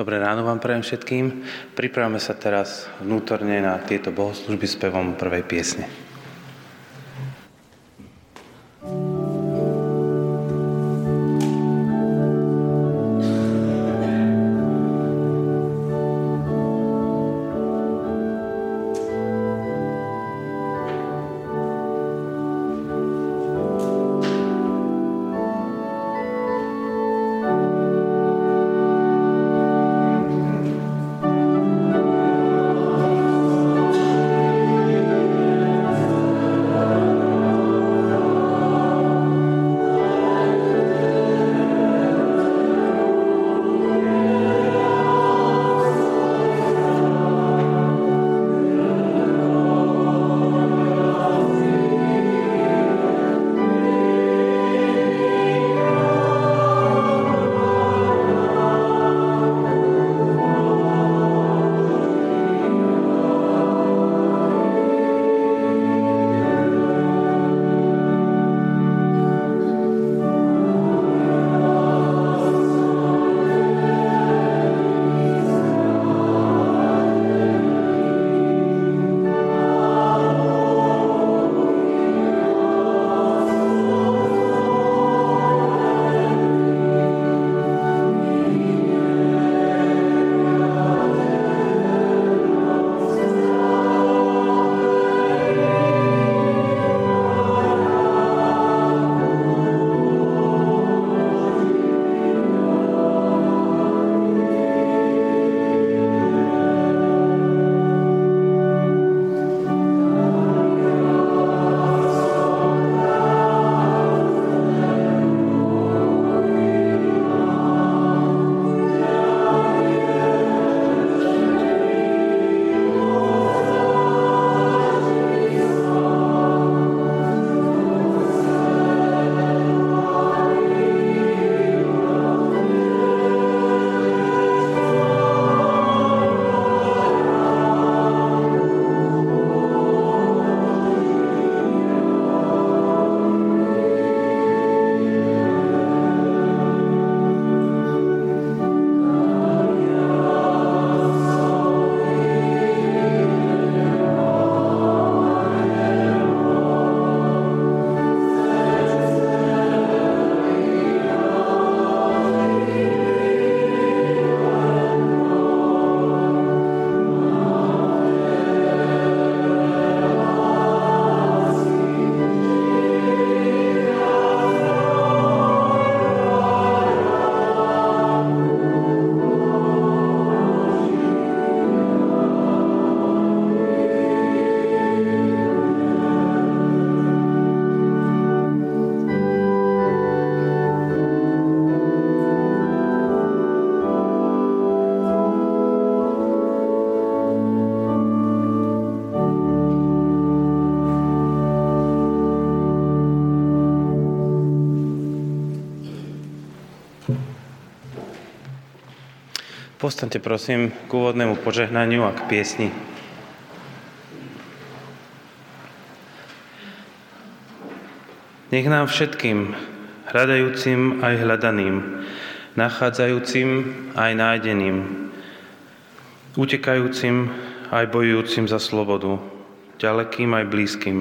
Dobré ráno vám prajem všetkým. Pripravme sa teraz vnútorne na tieto bohoslužby s pevom prvej piesne. Postaňte prosím k úvodnému požehnaniu a k piesni. Nech nám všetkým, hľadajúcim aj hľadaným, nachádzajúcim aj nájdeným, utekajúcim aj bojujúcim za slobodu, ďalekým aj blízkym.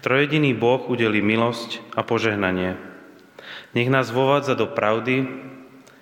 Trojediný Boh udeli milosť a požehnanie. Nech nás vovádza do pravdy,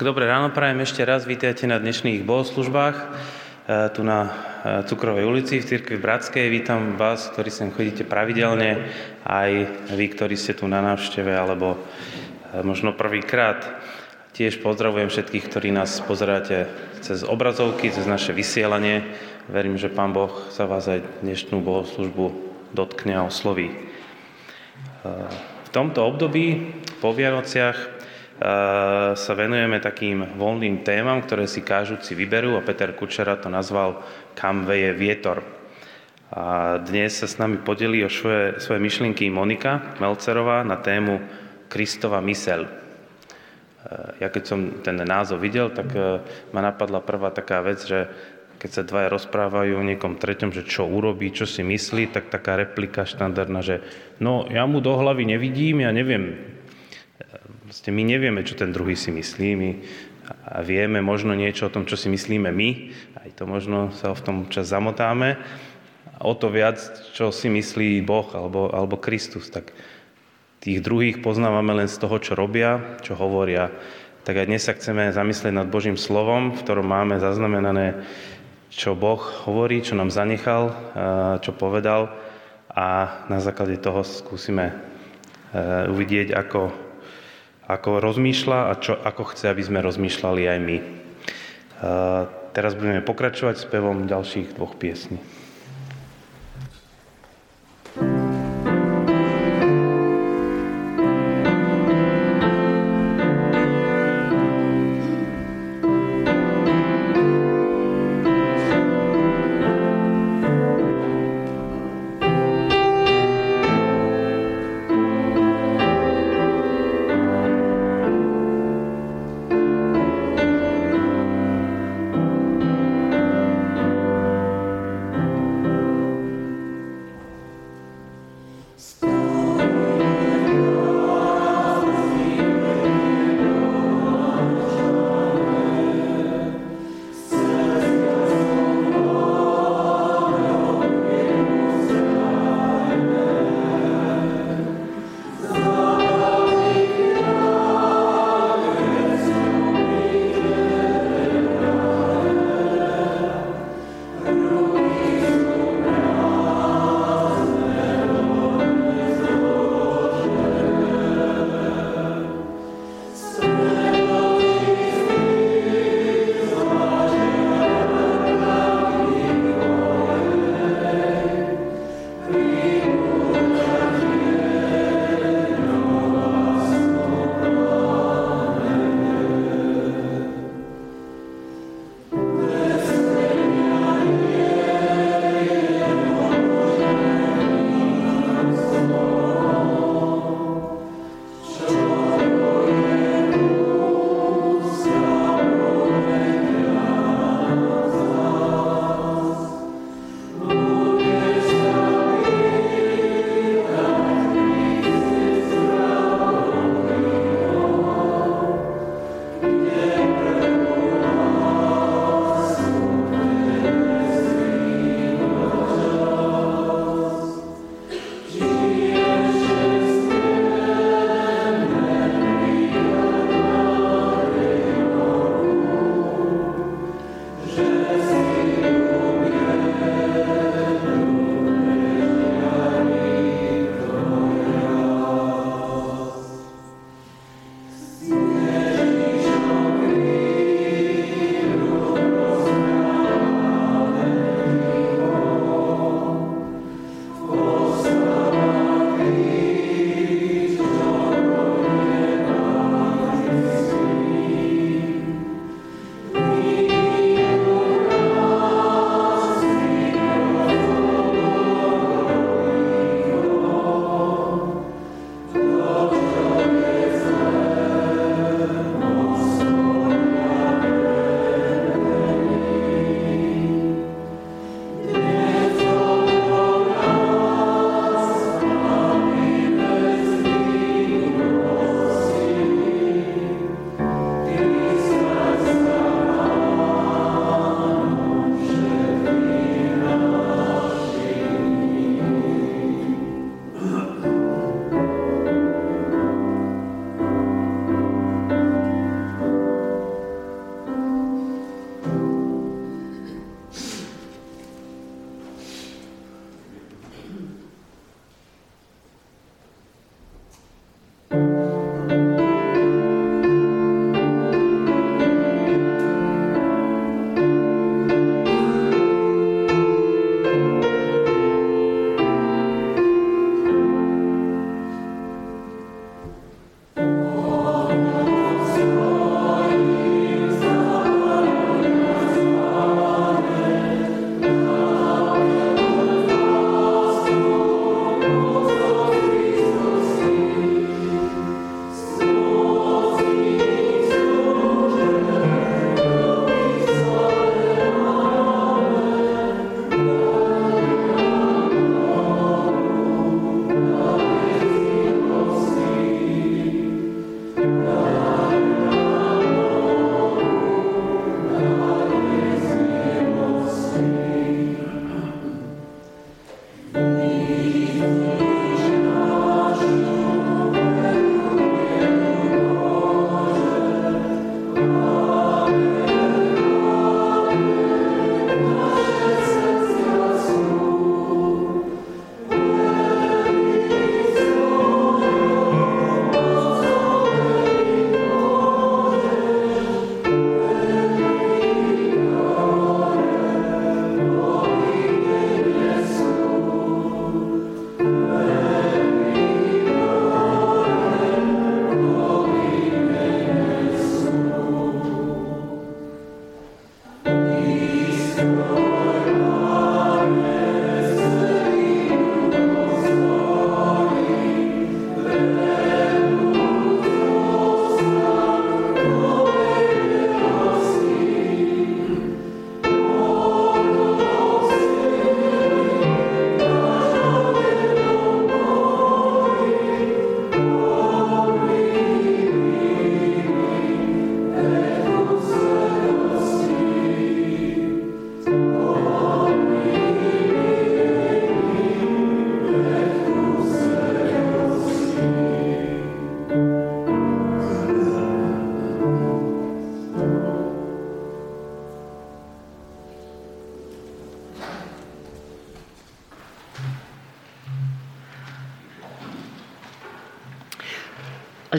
Dobré ráno, prajem ešte raz. Vítajte na dnešných bohoslužbách e, tu na e, Cukrovej ulici v Cirkvi Bratskej. Vítam vás, ktorí sem chodíte pravidelne, aj vy, ktorí ste tu na návšteve, alebo e, možno prvýkrát. Tiež pozdravujem všetkých, ktorí nás pozeráte cez obrazovky, cez naše vysielanie. Verím, že Pán Boh sa vás aj dnešnú bohoslužbu dotkne a osloví. V tomto období po Vianociach sa venujeme takým voľným témam, ktoré si kážuci vyberú a Peter Kučera to nazval Kam veje vietor. A dnes sa s nami podelí o svoje, svoje myšlienky Monika Melcerová na tému Kristova mysel. Ja keď som ten názov videl, tak e, ma napadla prvá taká vec, že keď sa dvaja rozprávajú o niekom treťom, že čo urobí, čo si myslí, tak taká replika štandardná, že no ja mu do hlavy nevidím, ja neviem, Proste my nevieme, čo ten druhý si myslí, my a vieme možno niečo o tom, čo si myslíme my, aj to možno sa v tom čas zamotáme, o to viac, čo si myslí Boh alebo, alebo Kristus. Tak tých druhých poznávame len z toho, čo robia, čo hovoria. Tak aj dnes sa chceme zamyslieť nad Božím slovom, v ktorom máme zaznamenané, čo Boh hovorí, čo nám zanechal, čo povedal a na základe toho skúsime uvidieť, ako ako rozmýšľa a čo, ako chce, aby sme rozmýšľali aj my. Teraz budeme pokračovať spevom ďalších dvoch piesní.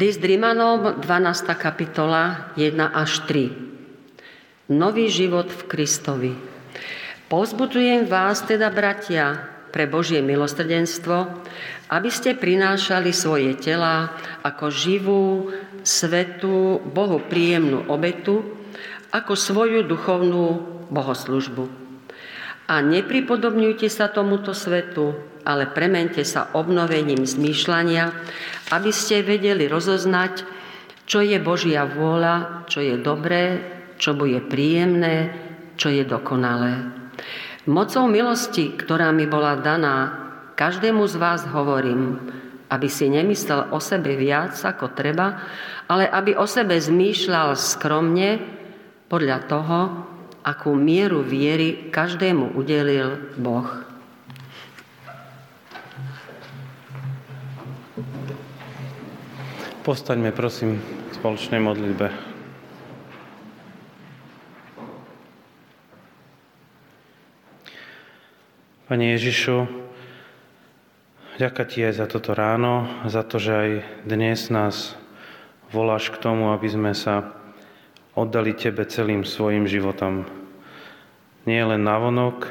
List Rimanom, 12. kapitola, 1 až 3. Nový život v Kristovi. Pozbudzujem vás teda, bratia, pre Božie milostrdenstvo, aby ste prinášali svoje tela ako živú, svetú, Bohu príjemnú obetu, ako svoju duchovnú bohoslužbu. A nepripodobňujte sa tomuto svetu, ale premente sa obnovením zmýšľania, aby ste vedeli rozoznať, čo je Božia vôľa, čo je dobré, čo bude príjemné, čo je dokonalé. Mocou milosti, ktorá mi bola daná, každému z vás hovorím, aby si nemyslel o sebe viac ako treba, ale aby o sebe zmýšľal skromne podľa toho, akú mieru viery každému udelil Boh. Postaňme prosím v spoločnej modlitbe. Pane Ježišu, ďaká Ti aj za toto ráno, za to, že aj dnes nás voláš k tomu, aby sme sa oddali Tebe celým svojim životom. Nie len navonok,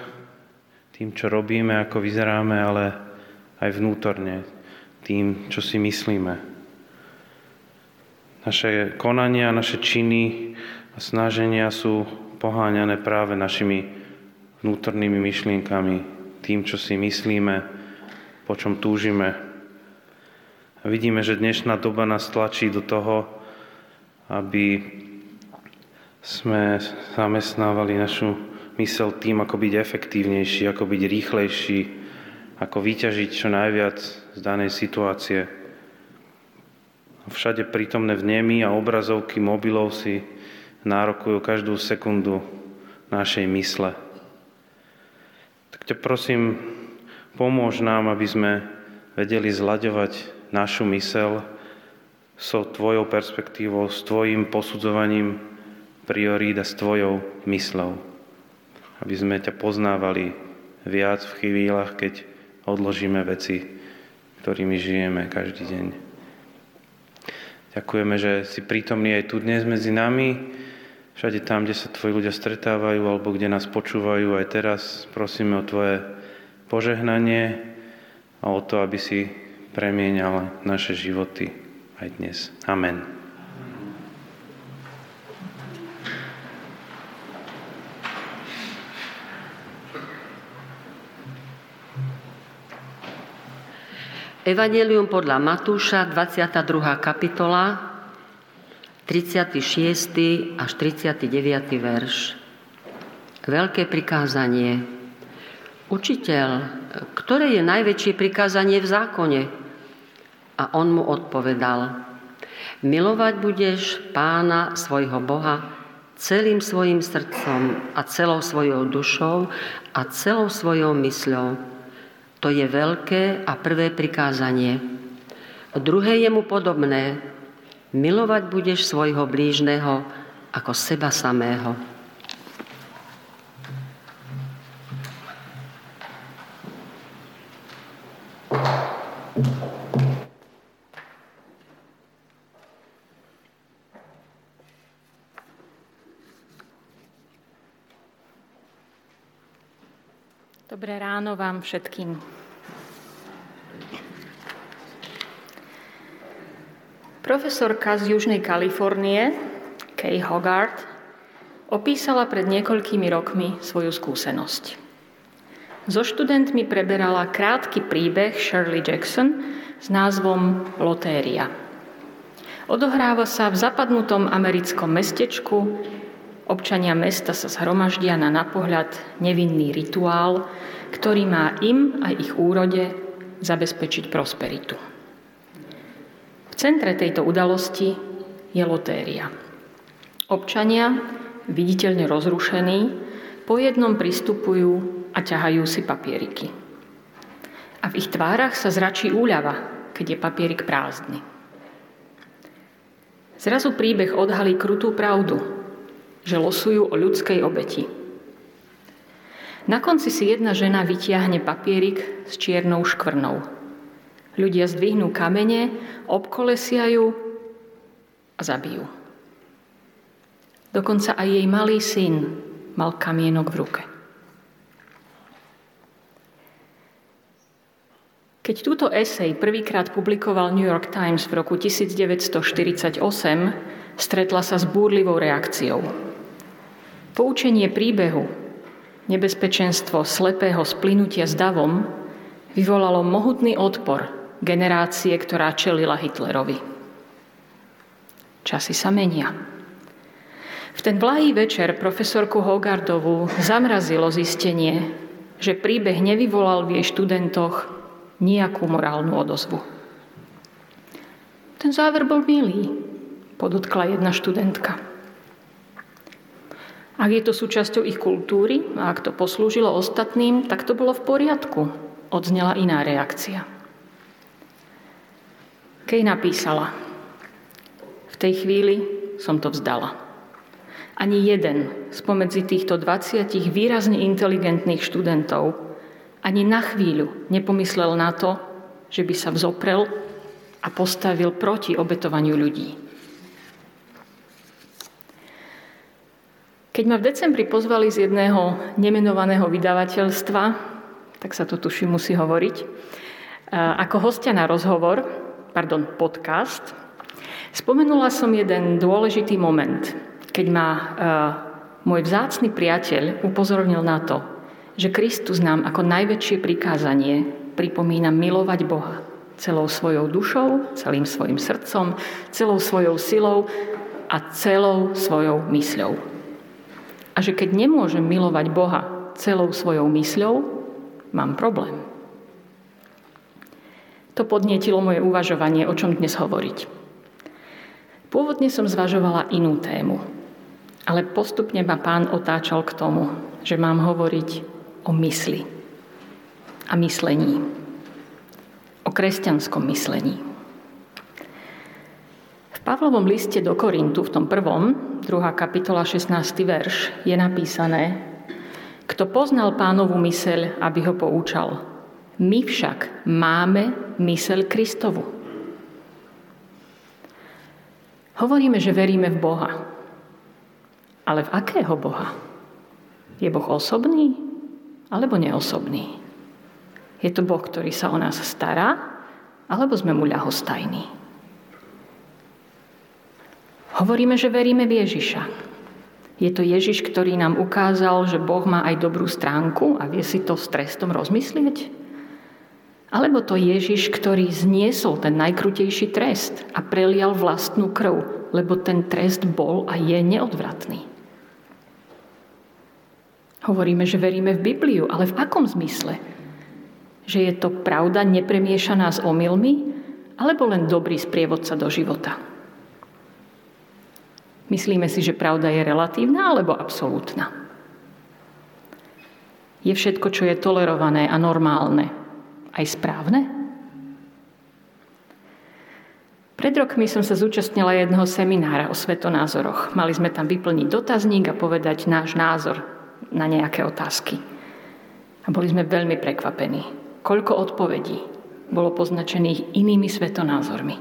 tým, čo robíme, ako vyzeráme, ale aj vnútorne, tým, čo si myslíme. Naše konania, naše činy a snaženia sú poháňané práve našimi vnútornými myšlienkami, tým, čo si myslíme, po čom túžime. A vidíme, že dnešná doba nás tlačí do toho, aby sme zamestnávali našu mysel tým, ako byť efektívnejší, ako byť rýchlejší, ako vyťažiť čo najviac z danej situácie. Všade prítomné vnemy a obrazovky mobilov si nárokujú každú sekundu našej mysle. Tak ťa prosím, pomôž nám, aby sme vedeli zlaďovať našu mysel so tvojou perspektívou, s tvojim posudzovaním priorít a s tvojou myslou. Aby sme ťa poznávali viac v chvíľach, keď odložíme veci, ktorými žijeme každý deň. Ďakujeme, že si prítomný aj tu dnes medzi nami, všade tam, kde sa tvoji ľudia stretávajú alebo kde nás počúvajú aj teraz. Prosíme o tvoje požehnanie a o to, aby si premienial naše životy aj dnes. Amen. Evangelium podľa Matúša, 22. kapitola, 36. až 39. verš. Veľké prikázanie. Učiteľ, ktoré je najväčšie prikázanie v zákone? A on mu odpovedal, milovať budeš pána svojho Boha celým svojim srdcom a celou svojou dušou a celou svojou mysľou to je veľké a prvé prikázanie. Druhé je mu podobné. Milovať budeš svojho blížneho ako seba samého. Dobré ráno vám všetkým. Profesorka z Južnej Kalifornie, Kay Hogarth, opísala pred niekoľkými rokmi svoju skúsenosť. So študentmi preberala krátky príbeh Shirley Jackson s názvom Lotéria. Odohráva sa v zapadnutom americkom mestečku, Občania mesta sa zhromaždia na napohľad nevinný rituál, ktorý má im aj ich úrode zabezpečiť prosperitu. V centre tejto udalosti je lotéria. Občania, viditeľne rozrušení, po jednom pristupujú a ťahajú si papieriky. A v ich tvárach sa zračí úľava, keď je papierik prázdny. Zrazu príbeh odhalí krutú pravdu, že losujú o ľudskej obeti. Na konci si jedna žena vytiahne papierik s čiernou škvrnou. Ľudia zdvihnú kamene, obkolesiajú a zabijú. Dokonca aj jej malý syn mal kamienok v ruke. Keď túto esej prvýkrát publikoval New York Times v roku 1948, stretla sa s búrlivou reakciou. Poučenie príbehu, nebezpečenstvo slepého splynutia s davom, vyvolalo mohutný odpor generácie, ktorá čelila Hitlerovi. Časy sa menia. V ten vlahý večer profesorku Hogardovú zamrazilo zistenie, že príbeh nevyvolal v jej študentoch nejakú morálnu odozvu. Ten záver bol milý, podotkla jedna študentka. Ak je to súčasťou ich kultúry a ak to poslúžilo ostatným, tak to bolo v poriadku, odznela iná reakcia. Kej napísala, v tej chvíli som to vzdala. Ani jeden spomedzi týchto 20 výrazne inteligentných študentov ani na chvíľu nepomyslel na to, že by sa vzoprel a postavil proti obetovaniu ľudí. Keď ma v decembri pozvali z jedného nemenovaného vydavateľstva, tak sa to tuším musí hovoriť, ako hostia na rozhovor, pardon, podcast, spomenula som jeden dôležitý moment, keď ma môj vzácny priateľ upozornil na to, že Kristus nám ako najväčšie prikázanie pripomína milovať Boha celou svojou dušou, celým svojim srdcom, celou svojou silou a celou svojou mysľou. A že keď nemôžem milovať Boha celou svojou mysľou, mám problém. To podnietilo moje uvažovanie, o čom dnes hovoriť. Pôvodne som zvažovala inú tému, ale postupne ma pán otáčal k tomu, že mám hovoriť o mysli a myslení. O kresťanskom myslení. Pavlovom liste do Korintu, v tom prvom, 2. kapitola, 16. verš, je napísané Kto poznal pánovu myseľ, aby ho poučal. My však máme myseľ Kristovu. Hovoríme, že veríme v Boha. Ale v akého Boha? Je Boh osobný? alebo neosobný? Je to Boh, ktorý sa o nás stará, alebo sme mu ľahostajní? Hovoríme, že veríme v Ježiša. Je to Ježiš, ktorý nám ukázal, že Boh má aj dobrú stránku a vie si to s trestom rozmyslieť? Alebo to Ježiš, ktorý zniesol ten najkrutejší trest a prelial vlastnú krv, lebo ten trest bol a je neodvratný? Hovoríme, že veríme v Bibliu, ale v akom zmysle? Že je to pravda nepremiešaná s omylmi, alebo len dobrý sprievodca do života? Myslíme si, že pravda je relatívna alebo absolútna? Je všetko, čo je tolerované a normálne, aj správne? Pred rokmi som sa zúčastnila jedného seminára o svetonázoroch. Mali sme tam vyplniť dotazník a povedať náš názor na nejaké otázky. A boli sme veľmi prekvapení. Koľko odpovedí bolo poznačených inými svetonázormi,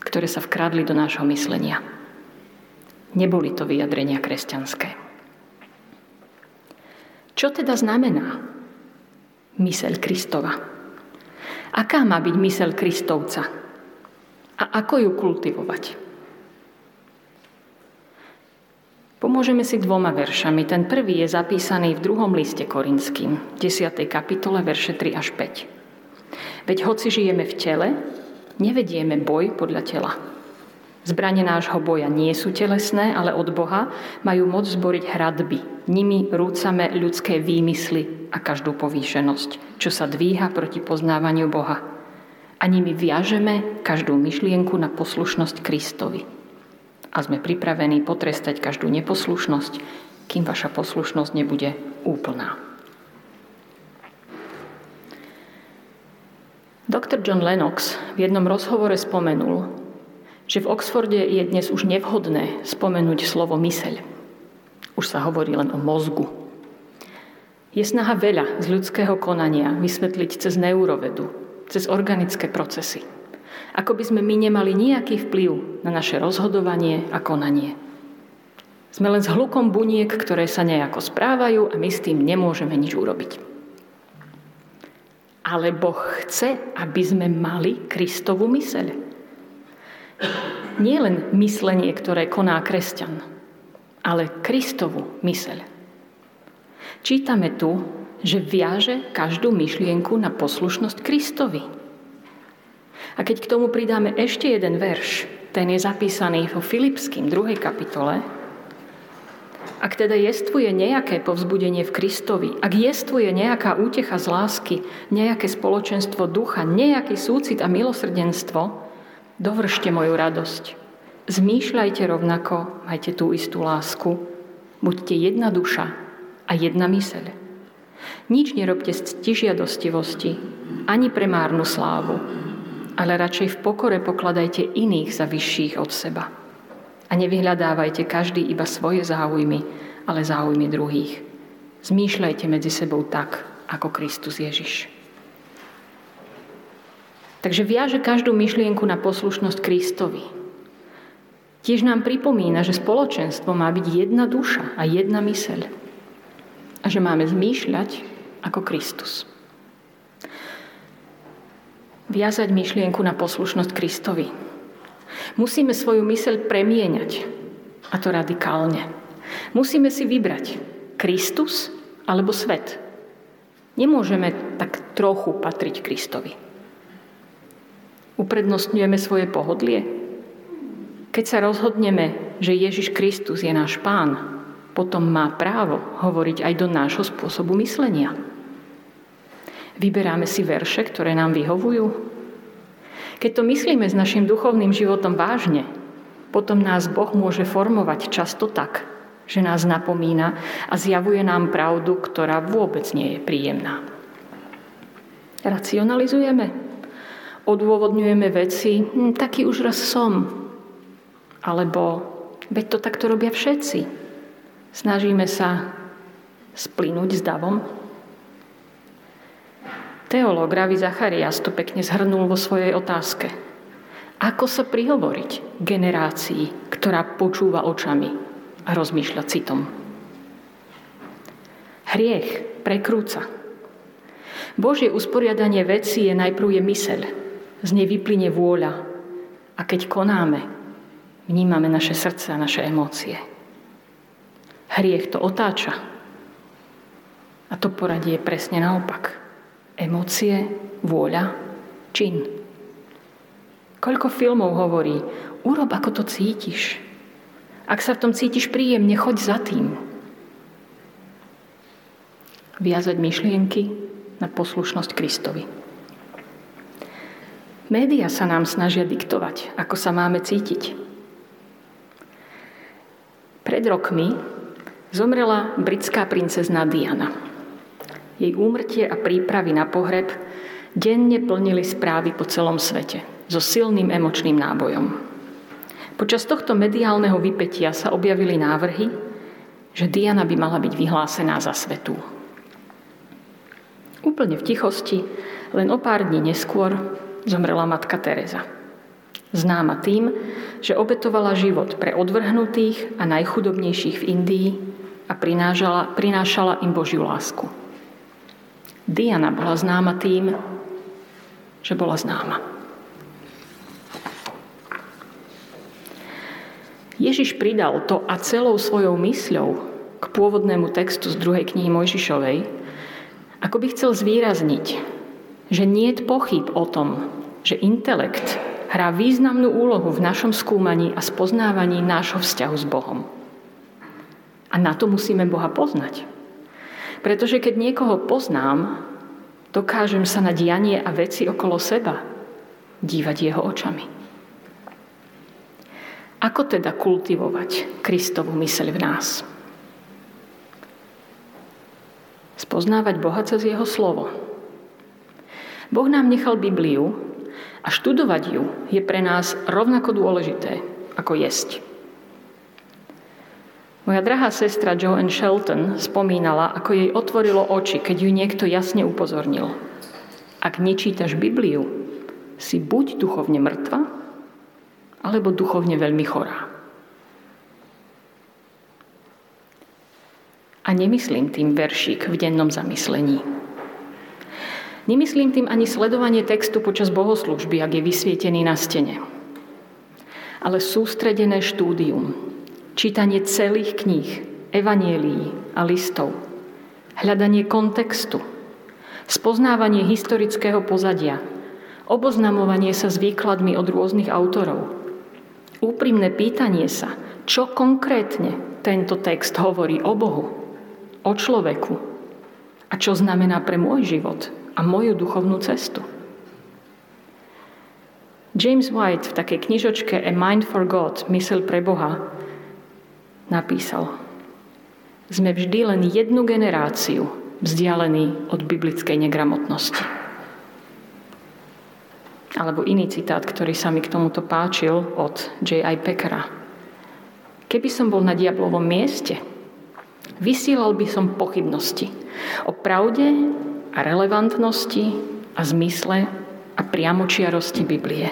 ktoré sa vkradli do nášho myslenia. Neboli to vyjadrenia kresťanské. Čo teda znamená myseľ Kristova? Aká má byť myseľ Kristovca? A ako ju kultivovať? Pomôžeme si dvoma veršami. Ten prvý je zapísaný v druhom liste Korinským, 10. kapitole, verše 3 až 5. Veď hoci žijeme v tele, nevedieme boj podľa tela. Zbranie nášho boja nie sú telesné, ale od Boha majú moc zboriť hradby. Nimi rúcame ľudské výmysly a každú povýšenosť, čo sa dvíha proti poznávaniu Boha. A nimi viažeme každú myšlienku na poslušnosť Kristovi a sme pripravení potrestať každú neposlušnosť, kým vaša poslušnosť nebude úplná. Dr. John Lennox v jednom rozhovore spomenul, že v Oxforde je dnes už nevhodné spomenúť slovo myseľ. Už sa hovorí len o mozgu. Je snaha veľa z ľudského konania vysvetliť cez neurovedu, cez organické procesy – Ako by sme my nemali nejaký vplyv na naše rozhodovanie a konanie. Sme len s hlukom buniek, ktoré sa nejako správajú a my s tým nemôžeme nič urobiť. Ale Boh chce, aby sme mali Kristovu myseľ. Nie len myslenie, ktoré koná kresťan, ale Kristovu myseľ. Čítame tu, že viaže každú myšlienku na poslušnosť Kristovi. A keď k tomu pridáme ešte jeden verš, ten je zapísaný vo Filipským 2. kapitole, ak teda jestvuje nejaké povzbudenie v Kristovi, ak jestvuje nejaká útecha z lásky, nejaké spoločenstvo ducha, nejaký súcit a milosrdenstvo, dovršte moju radosť. Zmýšľajte rovnako, majte tú istú lásku, buďte jedna duša a jedna myseľ. Nič nerobte z stižiadostivosti, ani pre márnu slávu, ale radšej v pokore pokladajte iných za vyšších od seba. A nevyhľadávajte každý iba svoje záujmy, ale záujmy druhých. Zmýšľajte medzi sebou tak, ako Kristus Ježiš. Takže viaže každú myšlienku na poslušnosť Kristovi. Tiež nám pripomína, že spoločenstvo má byť jedna duša a jedna myseľ. A že máme zmýšľať ako Kristus viazať myšlienku na poslušnosť Kristovi. Musíme svoju myseľ premieňať. A to radikálne. Musíme si vybrať Kristus alebo svet. Nemôžeme tak trochu patriť Kristovi. Uprednostňujeme svoje pohodlie. Keď sa rozhodneme, že Ježiš Kristus je náš pán, potom má právo hovoriť aj do nášho spôsobu myslenia. Vyberáme si verše, ktoré nám vyhovujú? Keď to myslíme s našim duchovným životom vážne, potom nás Boh môže formovať často tak, že nás napomína a zjavuje nám pravdu, ktorá vôbec nie je príjemná. Racionalizujeme, odôvodňujeme veci, hm, taký už raz som, alebo veď to takto robia všetci. Snažíme sa splínuť s davom, Teológ Ravi Zacharias to pekne zhrnul vo svojej otázke. Ako sa prihovoriť generácii, ktorá počúva očami a rozmýšľa citom? Hriech prekrúca. Božie usporiadanie veci je najprv je myseľ, z nej vyplyne vôľa a keď konáme, vnímame naše srdce a naše emócie. Hriech to otáča. A to poradie je presne naopak emócie, vôľa, čin. Koľko filmov hovorí, urob ako to cítiš. Ak sa v tom cítiš príjemne, choď za tým. Viazať myšlienky na poslušnosť Kristovi. Média sa nám snažia diktovať, ako sa máme cítiť. Pred rokmi zomrela britská princezna Diana. Jej úmrtie a prípravy na pohreb denne plnili správy po celom svete so silným emočným nábojom. Počas tohto mediálneho vypetia sa objavili návrhy, že Diana by mala byť vyhlásená za svetú. Úplne v tichosti, len o pár dní neskôr, zomrela matka Teresa. Známa tým, že obetovala život pre odvrhnutých a najchudobnejších v Indii a prinášala, prinášala im Božiu lásku. Diana bola známa tým, že bola známa. Ježiš pridal to a celou svojou mysľou k pôvodnému textu z druhej knihy Mojžišovej, ako by chcel zvýrazniť, že nie je pochyb o tom, že intelekt hrá významnú úlohu v našom skúmaní a spoznávaní nášho vzťahu s Bohom. A na to musíme Boha poznať. Pretože keď niekoho poznám, dokážem sa na dianie a veci okolo seba dívať jeho očami. Ako teda kultivovať Kristovu myseľ v nás? Spoznávať Boha cez jeho slovo. Boh nám nechal Bibliu a študovať ju je pre nás rovnako dôležité ako jesť. Moja drahá sestra Joanne Shelton spomínala, ako jej otvorilo oči, keď ju niekto jasne upozornil. Ak nečítaš Bibliu, si buď duchovne mŕtva, alebo duchovne veľmi chorá. A nemyslím tým veršík v dennom zamyslení. Nemyslím tým ani sledovanie textu počas bohoslužby, ak je vysvietený na stene. Ale sústredené štúdium, čítanie celých kníh, evanielií a listov, hľadanie kontextu, spoznávanie historického pozadia, oboznamovanie sa s výkladmi od rôznych autorov, úprimné pýtanie sa, čo konkrétne tento text hovorí o Bohu, o človeku a čo znamená pre môj život a moju duchovnú cestu. James White v takej knižočke A Mind for God, mysel pre Boha, napísal Sme vždy len jednu generáciu vzdialení od biblickej negramotnosti. Alebo iný citát, ktorý sa mi k tomuto páčil od J.I. Packera. Keby som bol na diablovom mieste, Vysielal by som pochybnosti o pravde a relevantnosti a zmysle a priamočiarosti Biblie.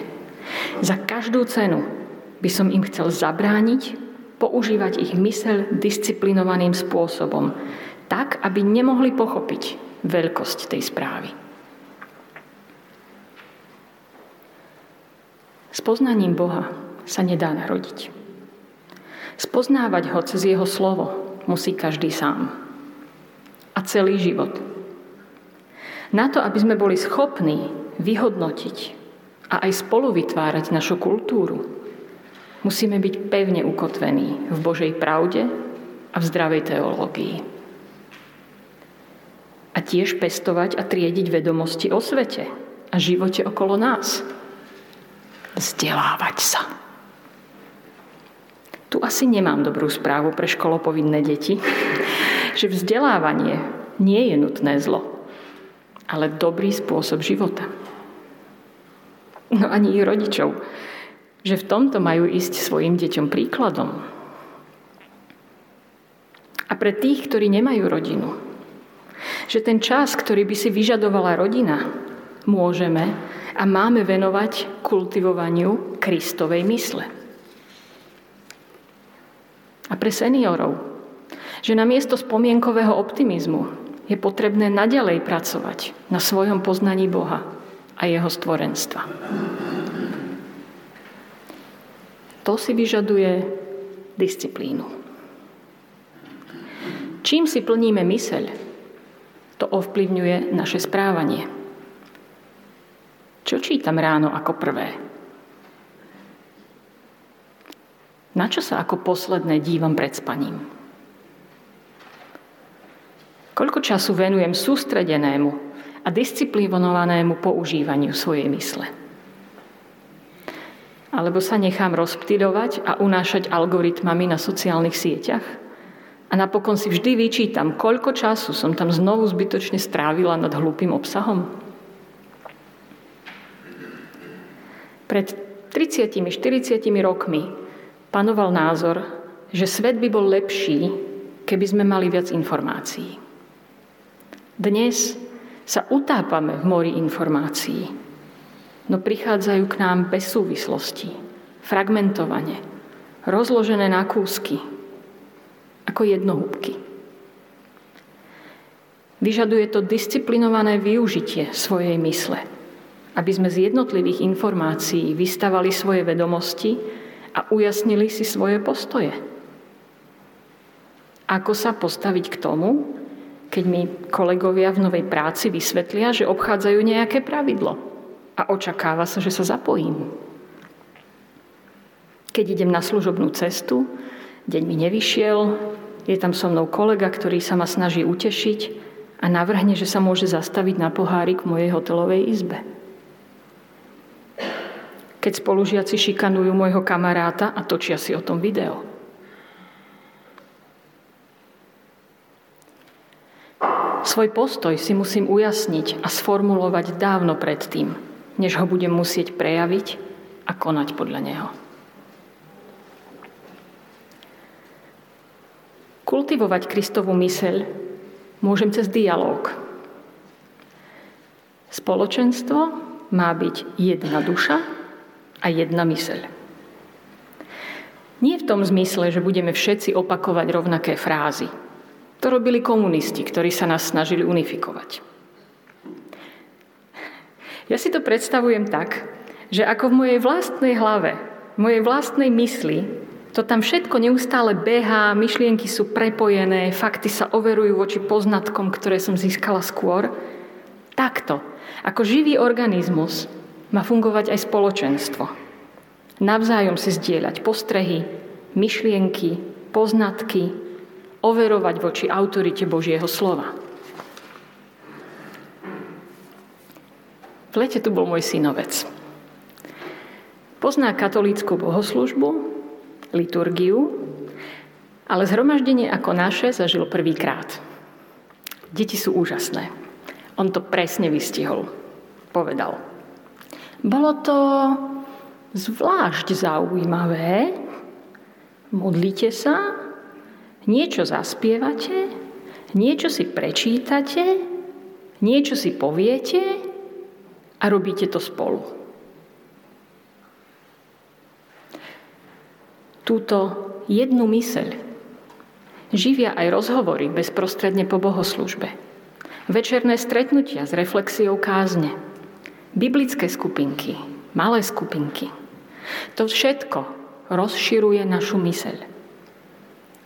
Za každú cenu by som im chcel zabrániť používať ich mysel disciplinovaným spôsobom, tak, aby nemohli pochopiť veľkosť tej správy. S poznaním Boha sa nedá narodiť. Spoznávať ho cez jeho slovo musí každý sám. A celý život. Na to, aby sme boli schopní vyhodnotiť a aj spolu vytvárať našu kultúru, musíme byť pevne ukotvení v Božej pravde a v zdravej teológii. A tiež pestovať a triediť vedomosti o svete a živote okolo nás. Vzdelávať sa. Tu asi nemám dobrú správu pre školopovinné deti, že vzdelávanie nie je nutné zlo, ale dobrý spôsob života. No ani ich rodičov, že v tomto majú ísť svojim deťom príkladom. A pre tých, ktorí nemajú rodinu, že ten čas, ktorý by si vyžadovala rodina, môžeme a máme venovať kultivovaniu Kristovej mysle a pre seniorov, že na miesto spomienkového optimizmu je potrebné naďalej pracovať na svojom poznaní Boha a jeho stvorenstva. To si vyžaduje disciplínu. Čím si plníme myseľ, to ovplyvňuje naše správanie. Čo čítam ráno ako prvé? Na čo sa ako posledné dívam pred spaním? Koľko času venujem sústredenému a disciplinovanému používaniu svojej mysle? Alebo sa nechám rozptydovať a unášať algoritmami na sociálnych sieťach? A napokon si vždy vyčítam, koľko času som tam znovu zbytočne strávila nad hlúpým obsahom? Pred 30-40 rokmi panoval názor, že svet by bol lepší, keby sme mali viac informácií. Dnes sa utápame v mori informácií, no prichádzajú k nám bez súvislosti, fragmentovane, rozložené na kúsky, ako jednohúbky. Vyžaduje to disciplinované využitie svojej mysle, aby sme z jednotlivých informácií vystavali svoje vedomosti a ujasnili si svoje postoje. Ako sa postaviť k tomu, keď mi kolegovia v novej práci vysvetlia, že obchádzajú nejaké pravidlo a očakáva sa, že sa zapojím. Keď idem na služobnú cestu, deň mi nevyšiel, je tam so mnou kolega, ktorý sa ma snaží utešiť a navrhne, že sa môže zastaviť na pohárik v mojej hotelovej izbe keď spolužiaci šikanujú môjho kamaráta a točia si o tom video. Svoj postoj si musím ujasniť a sformulovať dávno predtým, než ho budem musieť prejaviť a konať podľa neho. Kultivovať Kristovú myseľ môžem cez dialog. Spoločenstvo má byť jedna duša a jedna myseľ. Nie v tom zmysle, že budeme všetci opakovať rovnaké frázy. To robili komunisti, ktorí sa nás snažili unifikovať. Ja si to predstavujem tak, že ako v mojej vlastnej hlave, v mojej vlastnej mysli, to tam všetko neustále behá, myšlienky sú prepojené, fakty sa overujú voči poznatkom, ktoré som získala skôr. Takto, ako živý organizmus, má fungovať aj spoločenstvo navzájom si zdieľať postrehy, myšlienky, poznatky, overovať voči autorite Božieho slova. V lete tu bol môj synovec. Pozná katolícku bohoslužbu, liturgiu, ale zhromaždenie ako naše zažil prvýkrát. Deti sú úžasné. On to presne vystihol. Povedal. Bolo to zvlášť zaujímavé. Modlite sa, niečo zaspievate, niečo si prečítate, niečo si poviete a robíte to spolu. Túto jednu myseľ živia aj rozhovory bezprostredne po bohoslužbe. Večerné stretnutia s reflexiou kázne. Biblické skupinky, malé skupinky – to všetko rozširuje našu myseľ.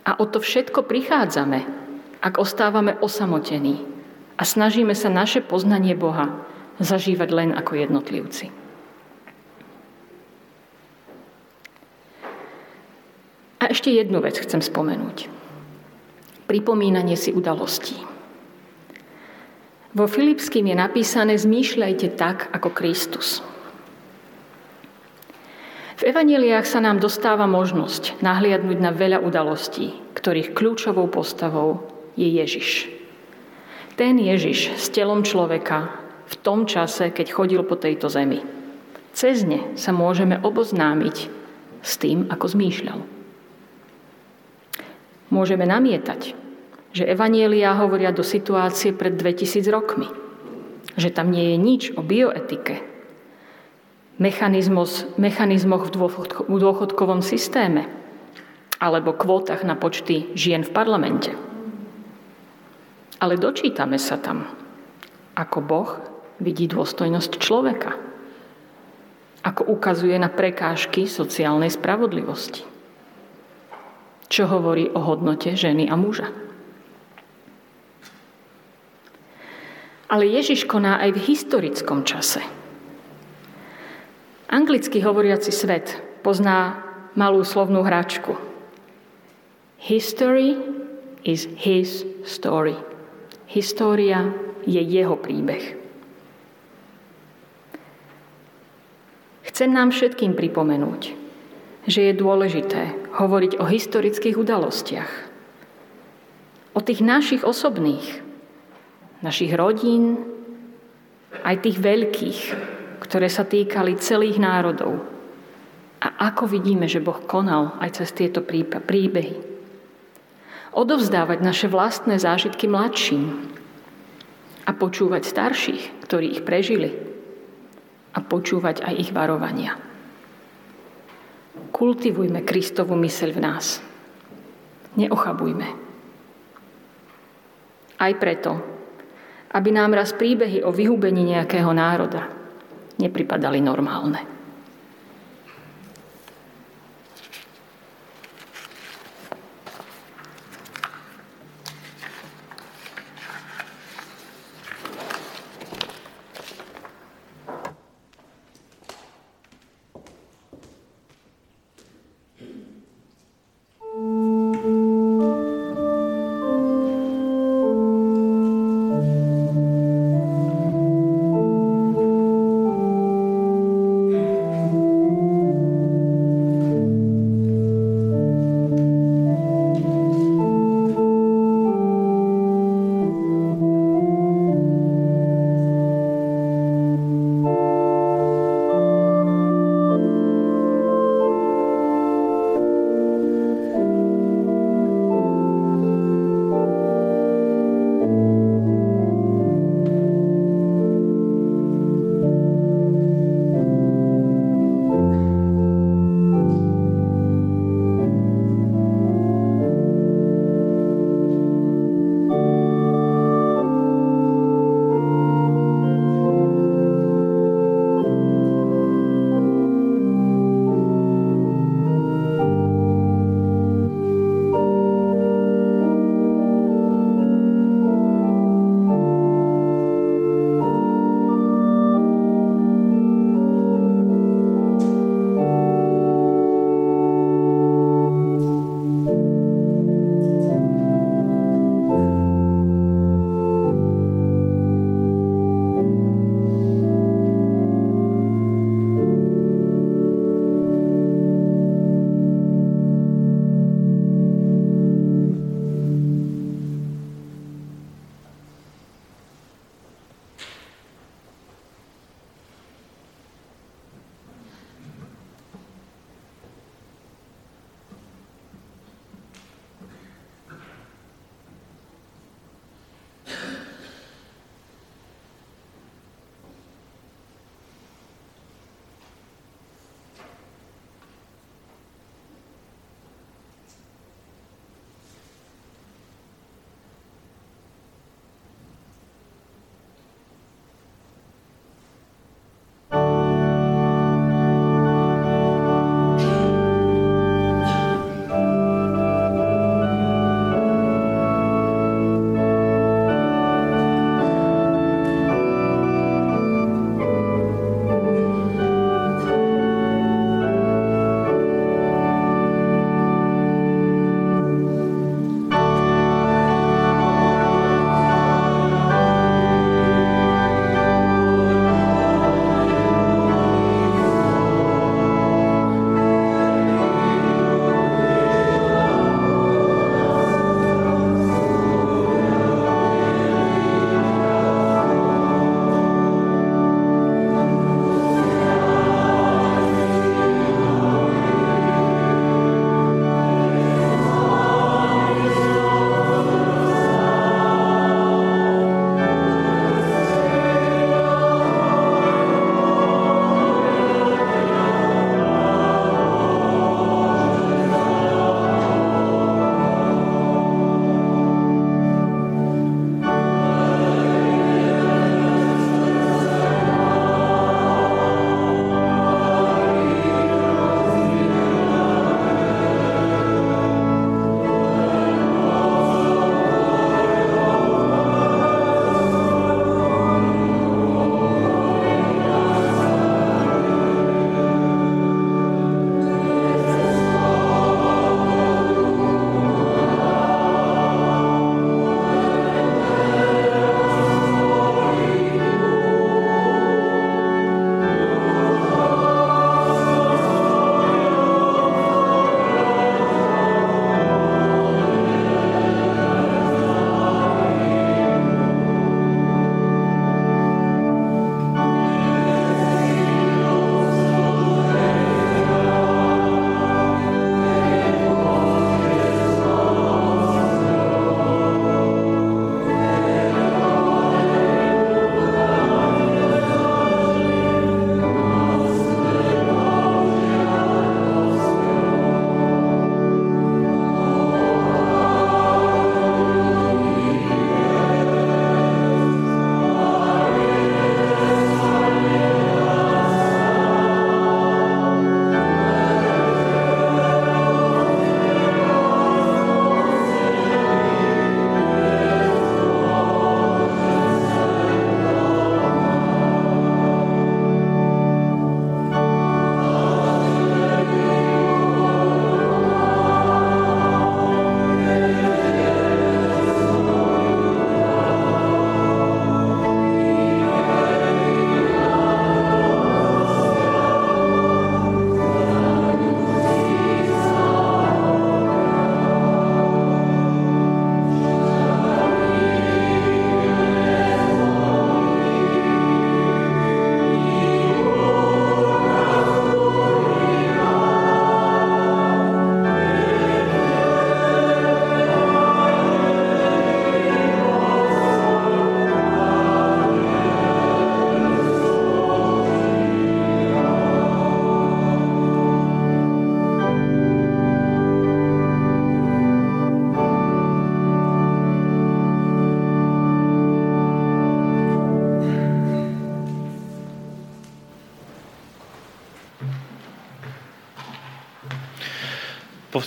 A o to všetko prichádzame, ak ostávame osamotení a snažíme sa naše poznanie Boha zažívať len ako jednotlivci. A ešte jednu vec chcem spomenúť. Pripomínanie si udalostí. Vo Filipským je napísané zmýšľajte tak ako Kristus. V evaneliách sa nám dostáva možnosť nahliadnúť na veľa udalostí, ktorých kľúčovou postavou je Ježiš. Ten Ježiš s telom človeka v tom čase, keď chodil po tejto zemi. Cez ne sa môžeme oboznámiť s tým, ako zmýšľal. Môžeme namietať, že evanielia hovoria do situácie pred 2000 rokmi. Že tam nie je nič o bioetike, mechanizmoch v dôchodkovom systéme alebo kvótach na počty žien v parlamente. Ale dočítame sa tam, ako Boh vidí dôstojnosť človeka. Ako ukazuje na prekážky sociálnej spravodlivosti. Čo hovorí o hodnote ženy a muža. Ale Ježiš koná aj v historickom čase – Anglicky hovoriaci svet pozná malú slovnú hračku. History is his story. História je jeho príbeh. Chcem nám všetkým pripomenúť, že je dôležité hovoriť o historických udalostiach. O tých našich osobných, našich rodín, aj tých veľkých, ktoré sa týkali celých národov. A ako vidíme, že Boh konal aj cez tieto príbehy. Odovzdávať naše vlastné zážitky mladším a počúvať starších, ktorí ich prežili a počúvať aj ich varovania. Kultivujme Kristovu myseľ v nás. Neochabujme. Aj preto, aby nám raz príbehy o vyhubení nejakého národa nepripadali normálne.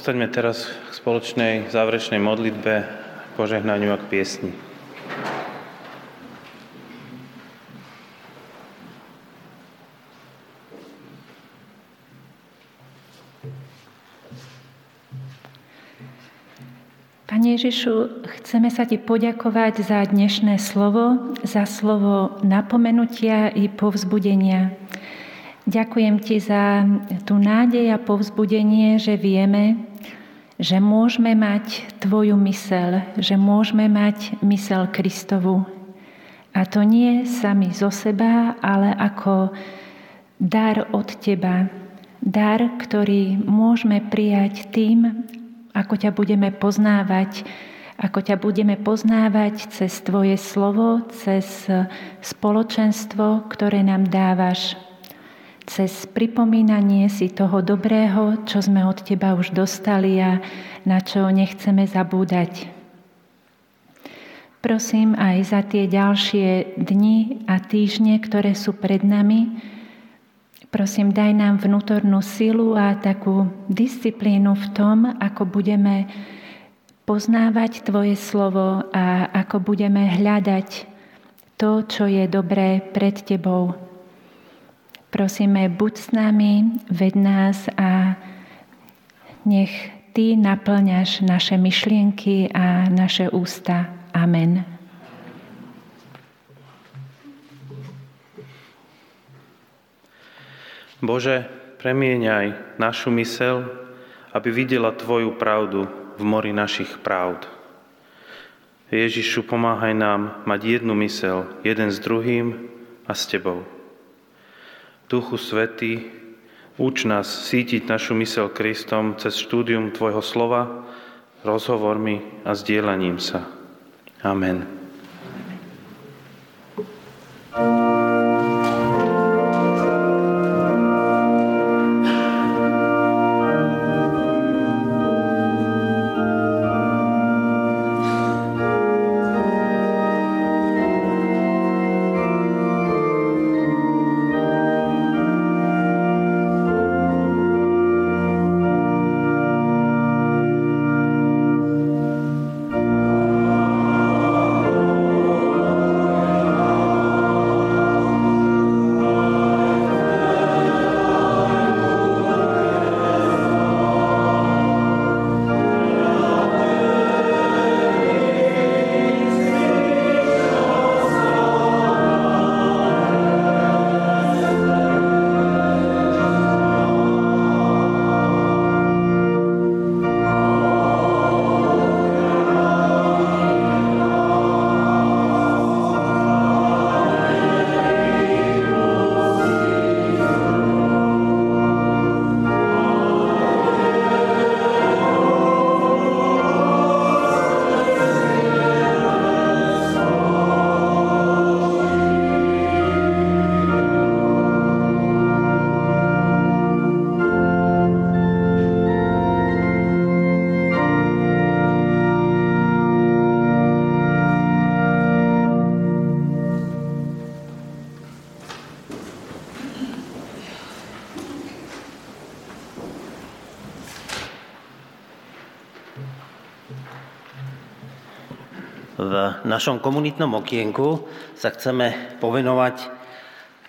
Povstaňme teraz k spoločnej záverečnej modlitbe, požehnaniu a k piesni. Pane Ježišu, chceme sa Ti poďakovať za dnešné slovo, za slovo napomenutia i povzbudenia. Ďakujem Ti za tú nádej a povzbudenie, že vieme, že môžeme mať Tvoju mysel, že môžeme mať mysel Kristovu. A to nie sami zo seba, ale ako dar od Teba. Dar, ktorý môžeme prijať tým, ako ťa budeme poznávať, ako ťa budeme poznávať cez Tvoje slovo, cez spoločenstvo, ktoré nám dávaš, cez pripomínanie si toho dobrého, čo sme od Teba už dostali a na čo nechceme zabúdať. Prosím aj za tie ďalšie dni a týždne, ktoré sú pred nami, Prosím, daj nám vnútornú silu a takú disciplínu v tom, ako budeme poznávať Tvoje slovo a ako budeme hľadať to, čo je dobré pred Tebou. Prosíme, buď s nami, ved nás a nech Ty naplňaš naše myšlienky a naše ústa. Amen. Bože, premieňaj našu mysel, aby videla Tvoju pravdu v mori našich pravd. Ježišu, pomáhaj nám mať jednu mysel, jeden s druhým a s Tebou. Duchu Svetý, uč nás sítiť našu mysel Kristom cez štúdium Tvojho slova, rozhovormi a sdielaním sa. Amen. Našom komunitnom okienku sa chceme povenovať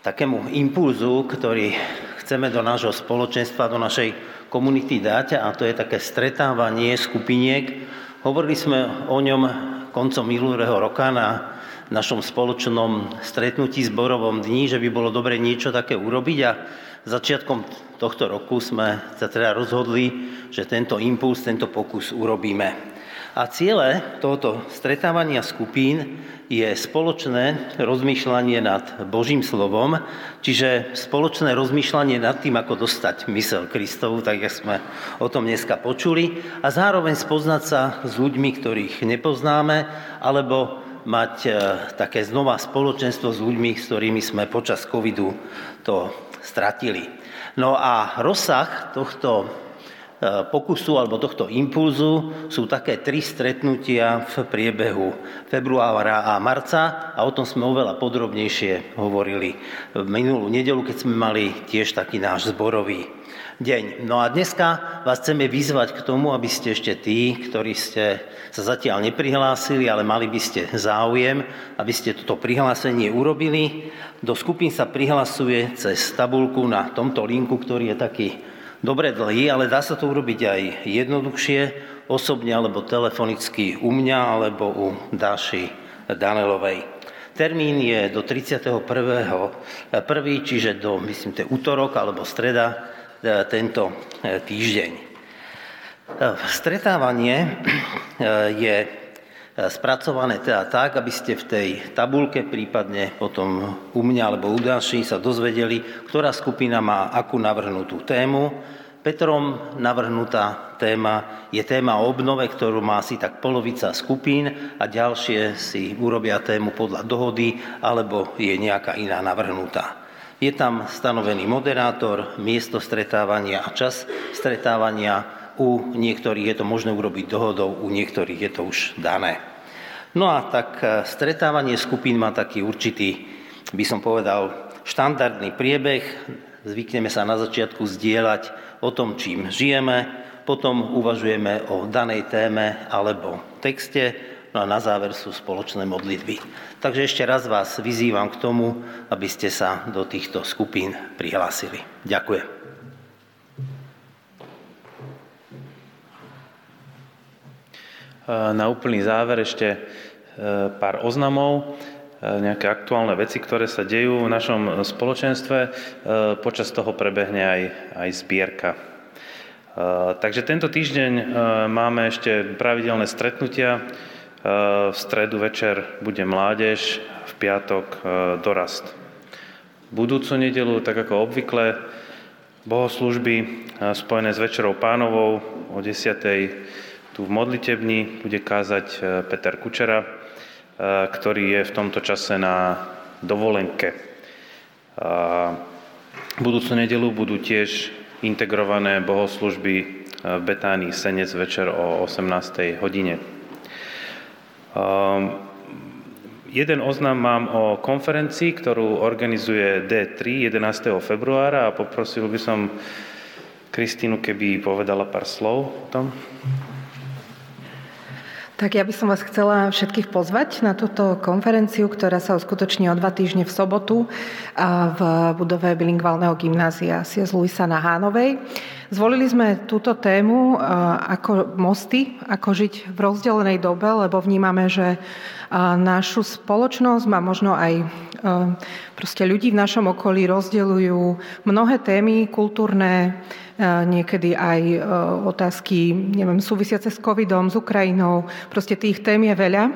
takému impulzu, ktorý chceme do nášho spoločenstva, do našej komunity dať a to je také stretávanie skupiniek. Hovorili sme o ňom koncom minulého roka na našom spoločnom stretnutí zborovom dni, že by bolo dobre niečo také urobiť a začiatkom tohto roku sme sa teda rozhodli, že tento impuls, tento pokus urobíme. A ciele tohoto stretávania skupín je spoločné rozmýšľanie nad Božím slovom, čiže spoločné rozmýšľanie nad tým, ako dostať mysel Kristovu, tak jak sme o tom dneska počuli, a zároveň spoznať sa s ľuďmi, ktorých nepoznáme, alebo mať e, také znova spoločenstvo s ľuďmi, s ktorými sme počas covidu to stratili. No a rozsah tohto pokusu alebo tohto impulzu sú také tri stretnutia v priebehu februára a marca a o tom sme oveľa podrobnejšie hovorili v minulú nedelu, keď sme mali tiež taký náš zborový deň. No a dneska vás chceme vyzvať k tomu, aby ste ešte tí, ktorí ste sa zatiaľ neprihlásili, ale mali by ste záujem, aby ste toto prihlásenie urobili. Do skupín sa prihlasuje cez tabulku na tomto linku, ktorý je taký dobre dlhý, ale dá sa to urobiť aj jednoduchšie, osobne alebo telefonicky u mňa alebo u Dáši Danelovej. Termín je do 31. 1. čiže do, myslím, to útorok alebo streda e, tento e, týždeň. E, stretávanie je spracované teda tak, aby ste v tej tabulke, prípadne potom u mňa alebo u ďalší sa dozvedeli, ktorá skupina má akú navrhnutú tému. Petrom navrhnutá téma je téma o obnove, ktorú má asi tak polovica skupín a ďalšie si urobia tému podľa dohody alebo je nejaká iná navrhnutá. Je tam stanovený moderátor, miesto stretávania a čas stretávania u niektorých je to možné urobiť dohodou, u niektorých je to už dané. No a tak e, stretávanie skupín má taký určitý, by som povedal, štandardný priebeh. Zvykneme sa na začiatku zdieľať o tom, čím žijeme, potom uvažujeme o danej téme alebo texte, no a na záver sú spoločné modlitby. Takže ešte raz vás vyzývam k tomu, aby ste sa do týchto skupín prihlásili. Ďakujem. Na úplný záver ešte e, pár oznamov, e, nejaké aktuálne veci, ktoré sa dejú v našom spoločenstve. Počas toho prebehne aj, aj zbierka. Takže tento týždeň máme ešte pravidelné stretnutia. V stredu večer bude mládež, v piatok dorast. Budúcu nedelu, tak ako obvykle, bohoslužby spojené s Večerou pánovou o 10 tu v modlitebni bude kázať e, Peter Kučera, e, ktorý je v tomto čase na dovolenke. V budúcu nedelu budú tiež integrované bohoslužby e, v Betánii Senec večer o 18. hodine. Jeden oznam mám o konferencii, ktorú organizuje D3 11. februára a poprosil by som Kristínu, keby povedala pár slov o tom. Tak ja by som vás chcela všetkých pozvať na túto konferenciu, ktorá sa uskutoční o dva týždne v sobotu v budove bilingválneho gymnázia C.S. Luisa na Hánovej. Zvolili sme túto tému ako mosty, ako žiť v rozdelenej dobe, lebo vnímame, že našu spoločnosť má možno aj proste ľudí v našom okolí rozdeľujú mnohé témy kultúrne, niekedy aj otázky, neviem, súvisiace s covidom, s Ukrajinou. Proste tých tém je veľa,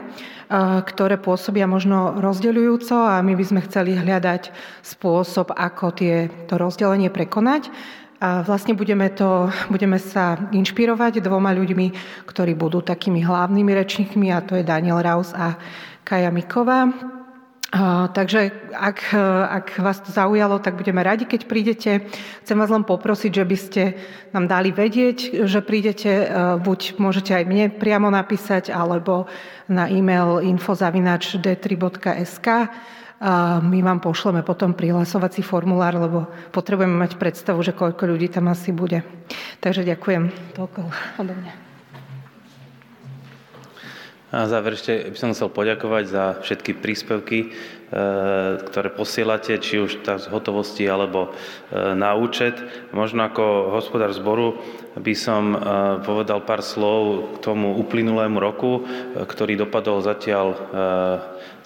ktoré pôsobia možno rozdeľujúco a my by sme chceli hľadať spôsob, ako tie, to rozdelenie prekonať. A vlastne budeme, to, budeme sa inšpirovať dvoma ľuďmi, ktorí budú takými hlavnými rečníkmi a to je Daniel Raus a Kaja Miková. Takže ak, ak vás to zaujalo, tak budeme radi, keď prídete. Chcem vás len poprosiť, že by ste nám dali vedieť, že prídete. E, buď môžete aj mne priamo napísať, alebo na e-mail info.d3.sk. My vám pošleme potom prihlasovací formulár, lebo potrebujeme mať predstavu, že koľko ľudí tam asi bude. Takže ďakujem. Toľko odo mňa. Na záver ešte by som chcel poďakovať za všetky príspevky, e, ktoré posielate, či už z hotovosti alebo e, na účet. Možno ako hospodár zboru by som e, povedal pár slov k tomu uplynulému roku, ktorý dopadol zatiaľ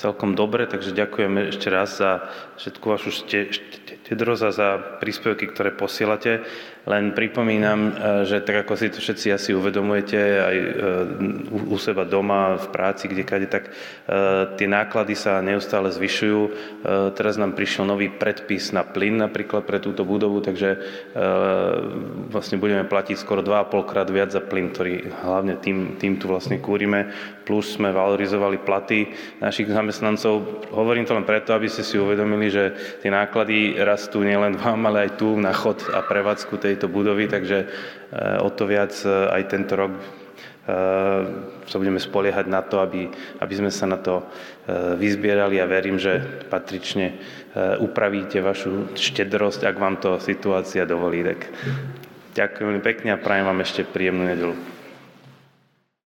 celkom dobre, takže ďakujem ešte raz za všetku vašu štedrosť a za príspevky, ktoré posielate. Len pripomínam, e, že tak ako si to všetci asi uvedomujete aj e, u seba doma, v práci, kde kade, tak e, tie náklady sa neustále zvyšujú. Teraz nám prišiel nový predpis na plyn napríklad pre túto budovu, takže vlastne budeme platiť skoro 2,5 krát viac za plyn, ktorý hlavne tým, tým tu vlastne kúrime. Plus sme valorizovali platy našich zamestnancov. Hovorím to len preto, aby ste si uvedomili, že tie náklady rastú nielen vám, ale aj tu na chod a prevádzku tejto budovy, takže o to viac aj tento rok sa budeme spoliehať na to, aby, aby sme sa na to vyzbierali a verím, že patrične upravíte vašu štedrosť, ak vám to situácia dovolí. Tak ďakujem pekne a prajem vám ešte príjemnú nedelu.